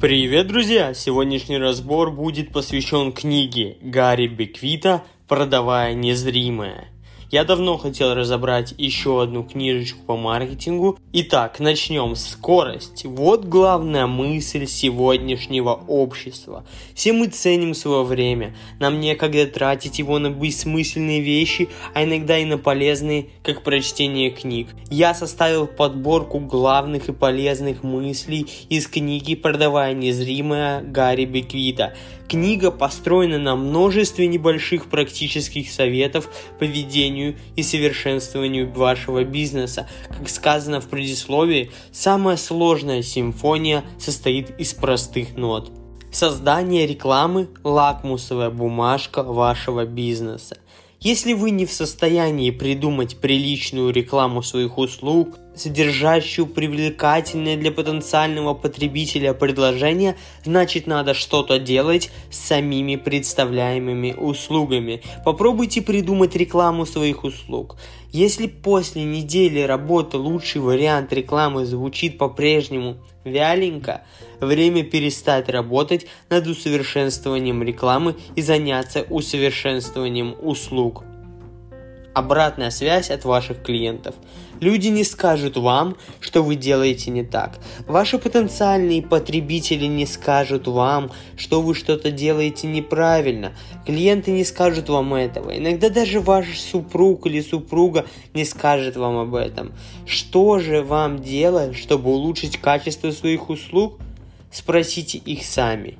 Привет, друзья! Сегодняшний разбор будет посвящен книге Гарри Беквита «Продавая незримое». Я давно хотел разобрать еще одну книжечку по маркетингу. Итак, начнем. Скорость. Вот главная мысль сегодняшнего общества. Все мы ценим свое время. Нам некогда тратить его на бессмысленные вещи, а иногда и на полезные, как прочтение книг. Я составил подборку главных и полезных мыслей из книги «Продавая незримое» Гарри Беквита. Книга построена на множестве небольших практических советов по ведению и совершенствованию вашего бизнеса. Как сказано в предисловии, самая сложная симфония состоит из простых нот. Создание рекламы – лакмусовая бумажка вашего бизнеса. Если вы не в состоянии придумать приличную рекламу своих услуг, содержащую привлекательное для потенциального потребителя предложение, значит надо что-то делать с самими представляемыми услугами. Попробуйте придумать рекламу своих услуг. Если после недели работы лучший вариант рекламы звучит по-прежнему вяленько, время перестать работать над усовершенствованием рекламы и заняться усовершенствованием услуг. Обратная связь от ваших клиентов. Люди не скажут вам, что вы делаете не так. Ваши потенциальные потребители не скажут вам, что вы что-то делаете неправильно. Клиенты не скажут вам этого. Иногда даже ваш супруг или супруга не скажет вам об этом. Что же вам делать, чтобы улучшить качество своих услуг? Спросите их сами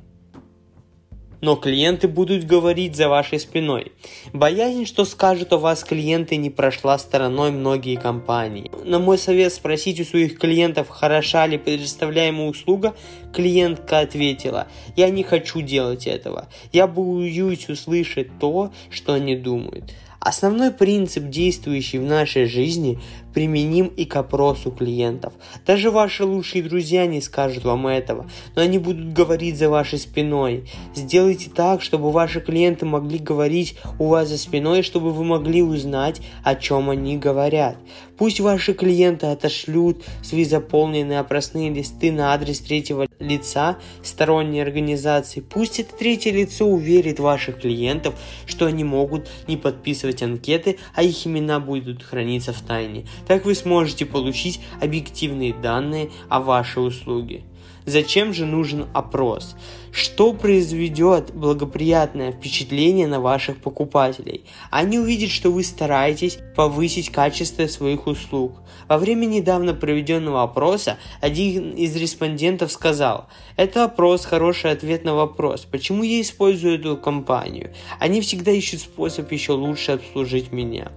но клиенты будут говорить за вашей спиной. Боязнь, что скажут о вас клиенты, не прошла стороной многие компании. На мой совет спросить у своих клиентов, хороша ли предоставляемая услуга, клиентка ответила, я не хочу делать этого, я боюсь услышать то, что они думают. Основной принцип, действующий в нашей жизни, применим и к опросу клиентов. Даже ваши лучшие друзья не скажут вам этого, но они будут говорить за вашей спиной. Сделайте так, чтобы ваши клиенты могли говорить у вас за спиной, чтобы вы могли узнать, о чем они говорят. Пусть ваши клиенты отошлют свои заполненные опросные листы на адрес третьего лица сторонней организации. Пусть это третье лицо уверит ваших клиентов, что они могут не подписывать анкеты, а их имена будут храниться в тайне. Так вы сможете получить объективные данные о вашей услуге. Зачем же нужен опрос? Что произведет благоприятное впечатление на ваших покупателей? Они увидят, что вы стараетесь повысить качество своих услуг. Во время недавно проведенного опроса один из респондентов сказал, это опрос хороший ответ на вопрос, почему я использую эту компанию. Они всегда ищут способ еще лучше обслужить меня.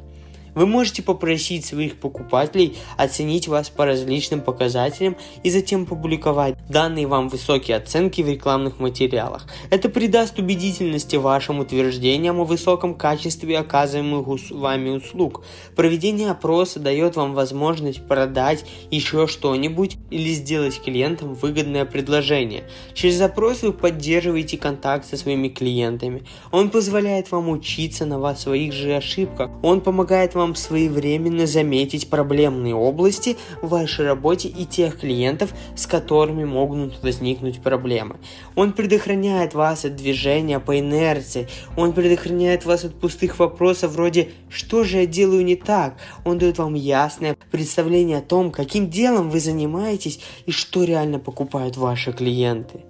Вы можете попросить своих покупателей оценить вас по различным показателям и затем публиковать данные вам высокие оценки в рекламных материалах. Это придаст убедительности вашим утверждениям о высоком качестве оказываемых вами услуг. Проведение опроса дает вам возможность продать еще что-нибудь или сделать клиентам выгодное предложение. Через опрос вы поддерживаете контакт со своими клиентами. Он позволяет вам учиться на вас своих же ошибках. Он помогает вам вам своевременно заметить проблемные области в вашей работе и тех клиентов, с которыми могут возникнуть проблемы. Он предохраняет вас от движения по инерции, он предохраняет вас от пустых вопросов вроде «что же я делаю не так?». Он дает вам ясное представление о том, каким делом вы занимаетесь и что реально покупают ваши клиенты.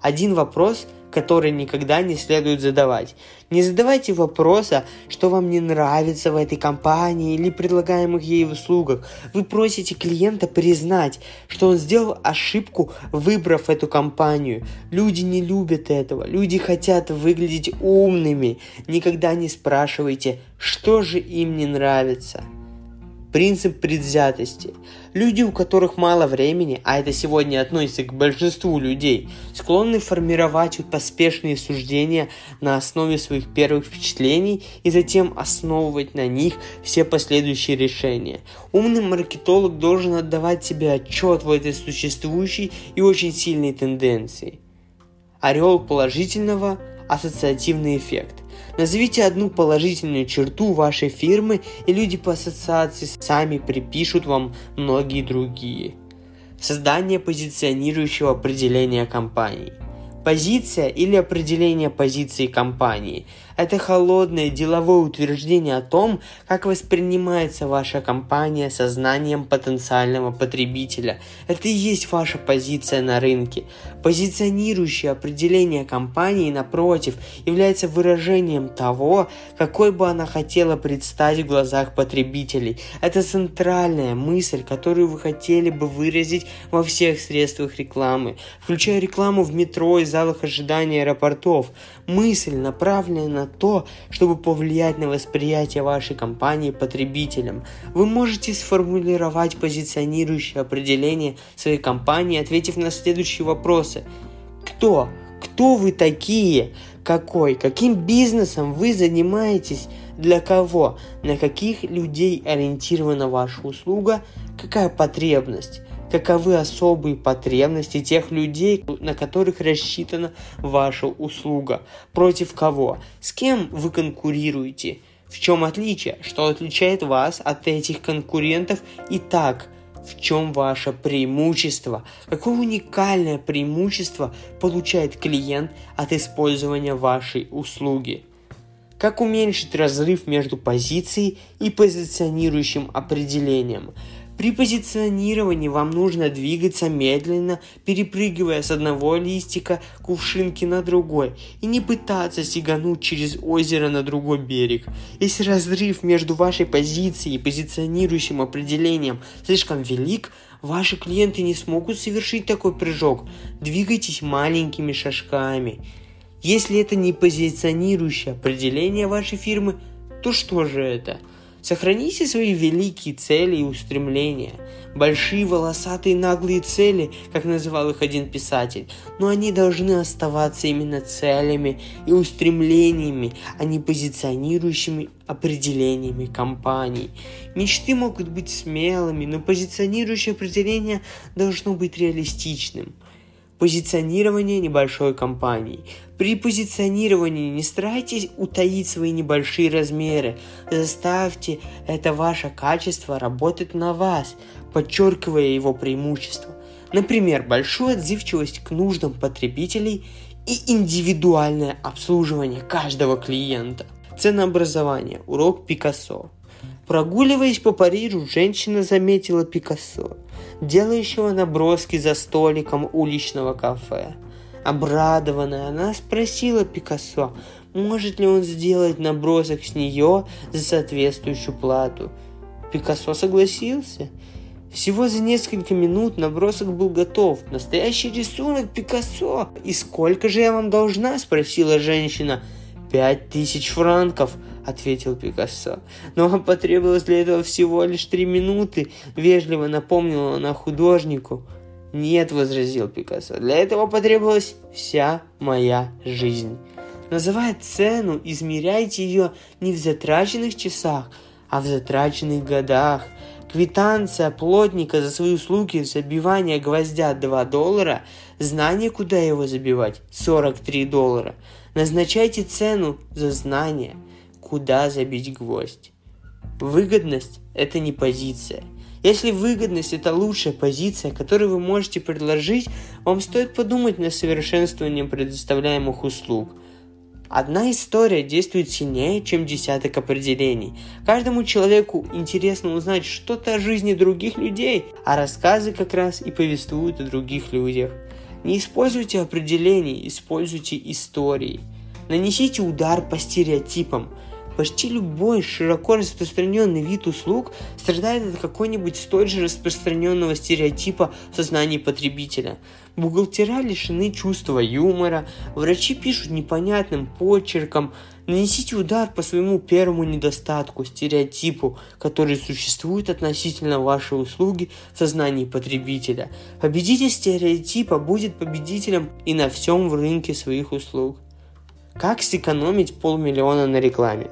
Один вопрос – который никогда не следует задавать. Не задавайте вопроса, что вам не нравится в этой компании или предлагаемых ей услугах. Вы просите клиента признать, что он сделал ошибку, выбрав эту компанию. Люди не любят этого. Люди хотят выглядеть умными. Никогда не спрашивайте, что же им не нравится. Принцип предвзятости. Люди, у которых мало времени, а это сегодня относится к большинству людей, склонны формировать поспешные суждения на основе своих первых впечатлений и затем основывать на них все последующие решения. Умный маркетолог должен отдавать себе отчет в этой существующей и очень сильной тенденции. Орел положительного – ассоциативный эффект. Назовите одну положительную черту вашей фирмы, и люди по ассоциации сами припишут вам многие другие. Создание позиционирующего определения компании. Позиция или определение позиции компании – это холодное деловое утверждение о том, как воспринимается ваша компания сознанием потенциального потребителя. Это и есть ваша позиция на рынке. Позиционирующее определение компании, напротив, является выражением того, какой бы она хотела предстать в глазах потребителей. Это центральная мысль, которую вы хотели бы выразить во всех средствах рекламы, включая рекламу в метро и залах ожидания аэропортов. Мысль, направленная на то, чтобы повлиять на восприятие вашей компании потребителям. Вы можете сформулировать позиционирующее определение своей компании, ответив на следующие вопросы. Кто? Кто вы такие? Какой? Каким бизнесом вы занимаетесь? Для кого? На каких людей ориентирована ваша услуга? Какая потребность? Каковы особые потребности тех людей, на которых рассчитана ваша услуга, против кого, с кем вы конкурируете, в чем отличие, что отличает вас от этих конкурентов? И так, в чем ваше преимущество, какое уникальное преимущество получает клиент от использования вашей услуги. Как уменьшить разрыв между позицией и позиционирующим определением? При позиционировании вам нужно двигаться медленно, перепрыгивая с одного листика кувшинки на другой, и не пытаться сигануть через озеро на другой берег. Если разрыв между вашей позицией и позиционирующим определением слишком велик, ваши клиенты не смогут совершить такой прыжок. Двигайтесь маленькими шажками. Если это не позиционирующее определение вашей фирмы, то что же это – Сохраните свои великие цели и устремления. Большие волосатые наглые цели, как называл их один писатель, но они должны оставаться именно целями и устремлениями, а не позиционирующими определениями компаний. Мечты могут быть смелыми, но позиционирующее определение должно быть реалистичным – Позиционирование небольшой компании. При позиционировании не старайтесь утаить свои небольшие размеры. Заставьте это ваше качество работать на вас, подчеркивая его преимущества. Например, большую отзывчивость к нуждам потребителей и индивидуальное обслуживание каждого клиента. Ценообразование. Урок Пикассо. Прогуливаясь по Парижу, женщина заметила Пикассо, делающего наброски за столиком уличного кафе. Обрадованная, она спросила Пикассо, может ли он сделать набросок с нее за соответствующую плату. Пикассо согласился. Всего за несколько минут набросок был готов. Настоящий рисунок Пикассо. «И сколько же я вам должна?» – спросила женщина. «Пять тысяч франков», — ответил Пикассо. «Но вам потребовалось для этого всего лишь три минуты», — вежливо напомнила она художнику. «Нет», — возразил Пикассо, — «для этого потребовалась вся моя жизнь». Называя цену, измеряйте ее не в затраченных часах, а в затраченных годах. Квитанция плотника за свои услуги забивания гвоздя 2 доллара, знание, куда его забивать, 43 доллара. Назначайте цену за знание – куда забить гвоздь. Выгодность – это не позиция. Если выгодность – это лучшая позиция, которую вы можете предложить, вам стоит подумать над совершенствованием предоставляемых услуг. Одна история действует сильнее, чем десяток определений. Каждому человеку интересно узнать что-то о жизни других людей, а рассказы как раз и повествуют о других людях. Не используйте определений, используйте истории. Нанесите удар по стереотипам – Почти любой широко распространенный вид услуг страдает от какой-нибудь столь же распространенного стереотипа в сознании потребителя. Бухгалтера лишены чувства юмора, врачи пишут непонятным почерком. Нанесите удар по своему первому недостатку, стереотипу, который существует относительно вашей услуги в сознании потребителя. Победитель стереотипа будет победителем и на всем рынке своих услуг. Как сэкономить полмиллиона на рекламе?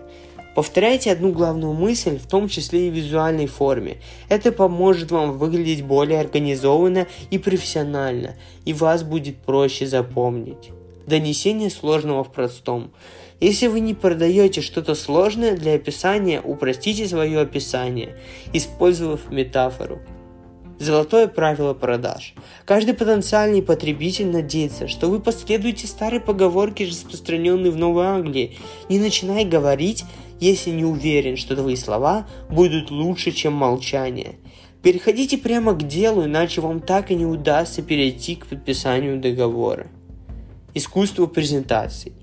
Повторяйте одну главную мысль, в том числе и в визуальной форме. Это поможет вам выглядеть более организованно и профессионально, и вас будет проще запомнить. Донесение сложного в простом. Если вы не продаете что-то сложное для описания, упростите свое описание, использовав метафору. Золотое правило продаж. Каждый потенциальный потребитель надеется, что вы последуете старой поговорке, распространенной в Новой Англии. Не начинай говорить, если не уверен, что твои слова будут лучше, чем молчание. Переходите прямо к делу, иначе вам так и не удастся перейти к подписанию договора. Искусство презентаций.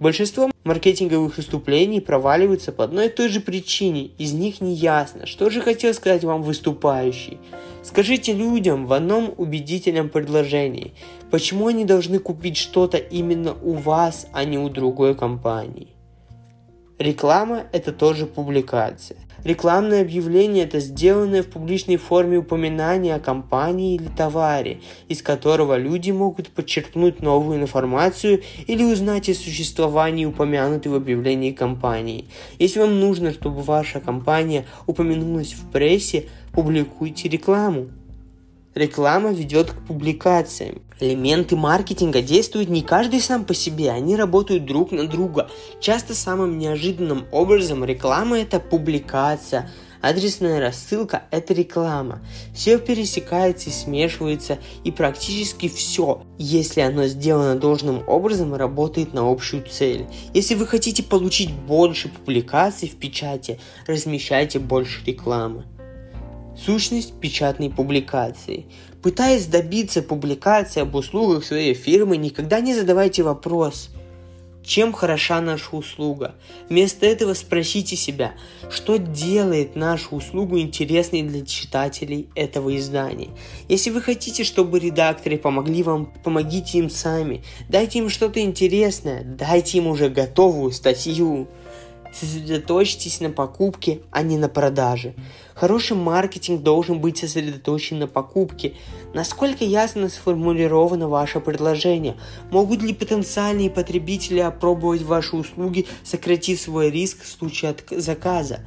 Большинство маркетинговых выступлений проваливаются по одной и той же причине. Из них не ясно, что же хотел сказать вам выступающий. Скажите людям в одном убедительном предложении, почему они должны купить что-то именно у вас, а не у другой компании. Реклама – это тоже публикация. Рекламное объявление – это сделанное в публичной форме упоминание о компании или товаре, из которого люди могут подчеркнуть новую информацию или узнать о существовании упомянутой в объявлении компании. Если вам нужно, чтобы ваша компания упомянулась в прессе, публикуйте рекламу. Реклама ведет к публикациям. Элементы маркетинга действуют не каждый сам по себе, они работают друг на друга. Часто самым неожиданным образом реклама это публикация, адресная рассылка – это реклама. Все пересекается и смешивается, и практически все, если оно сделано должным образом, работает на общую цель. Если вы хотите получить больше публикаций в печати, размещайте больше рекламы. Сущность печатной публикации. Пытаясь добиться публикации об услугах своей фирмы, никогда не задавайте вопрос, чем хороша наша услуга. Вместо этого спросите себя, что делает нашу услугу интересной для читателей этого издания. Если вы хотите, чтобы редакторы помогли вам, помогите им сами. Дайте им что-то интересное, дайте им уже готовую статью. Сосредоточьтесь на покупке, а не на продаже. Хороший маркетинг должен быть сосредоточен на покупке. Насколько ясно сформулировано ваше предложение? Могут ли потенциальные потребители опробовать ваши услуги, сократив свой риск в случае заказа?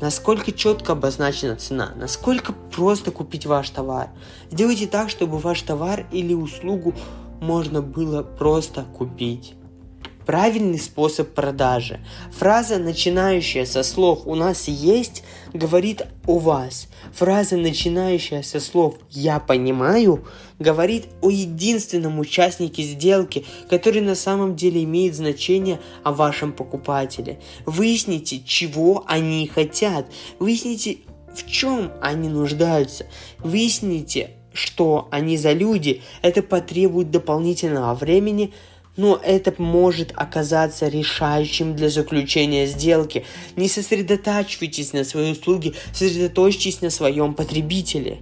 Насколько четко обозначена цена? Насколько просто купить ваш товар? Сделайте так, чтобы ваш товар или услугу можно было просто купить. Правильный способ продажи. Фраза, начинающая со слов «у нас есть», говорит о вас. Фраза, начинающая со слов «я понимаю», говорит о единственном участнике сделки, который на самом деле имеет значение о вашем покупателе. Выясните, чего они хотят. Выясните, в чем они нуждаются. Выясните, что они за люди. Это потребует дополнительного времени, но это может оказаться решающим для заключения сделки. Не сосредотачивайтесь на своей услуге, сосредоточьтесь на своем потребителе.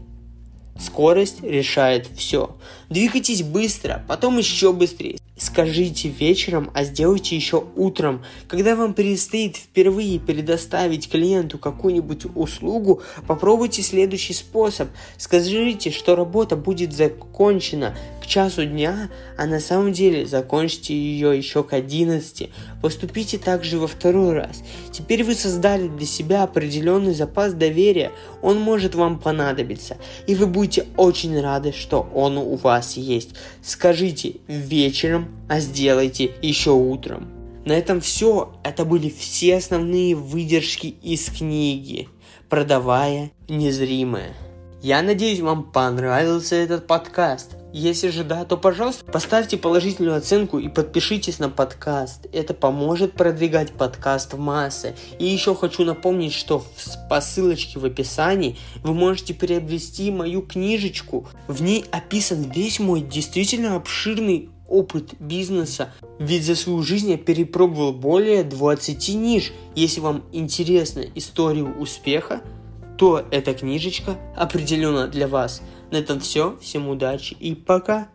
Скорость решает все. Двигайтесь быстро, потом еще быстрее. Скажите вечером, а сделайте еще утром. Когда вам предстоит впервые предоставить клиенту какую-нибудь услугу, попробуйте следующий способ. Скажите, что работа будет закончена к часу дня, а на самом деле закончите ее еще к 11. Поступите также во второй раз. Теперь вы создали для себя определенный запас доверия, он может вам понадобиться, и вы будете очень рады, что он у вас есть. Скажите вечером а сделайте еще утром. На этом все. Это были все основные выдержки из книги, продавая незримое. Я надеюсь, вам понравился этот подкаст. Если же да, то, пожалуйста, поставьте положительную оценку и подпишитесь на подкаст. Это поможет продвигать подкаст в массы. И еще хочу напомнить, что по ссылочке в описании вы можете приобрести мою книжечку. В ней описан весь мой действительно обширный опыт бизнеса, ведь за свою жизнь я перепробовал более 20 ниш. Если вам интересна история успеха, то эта книжечка определенно для вас. На этом все. Всем удачи и пока.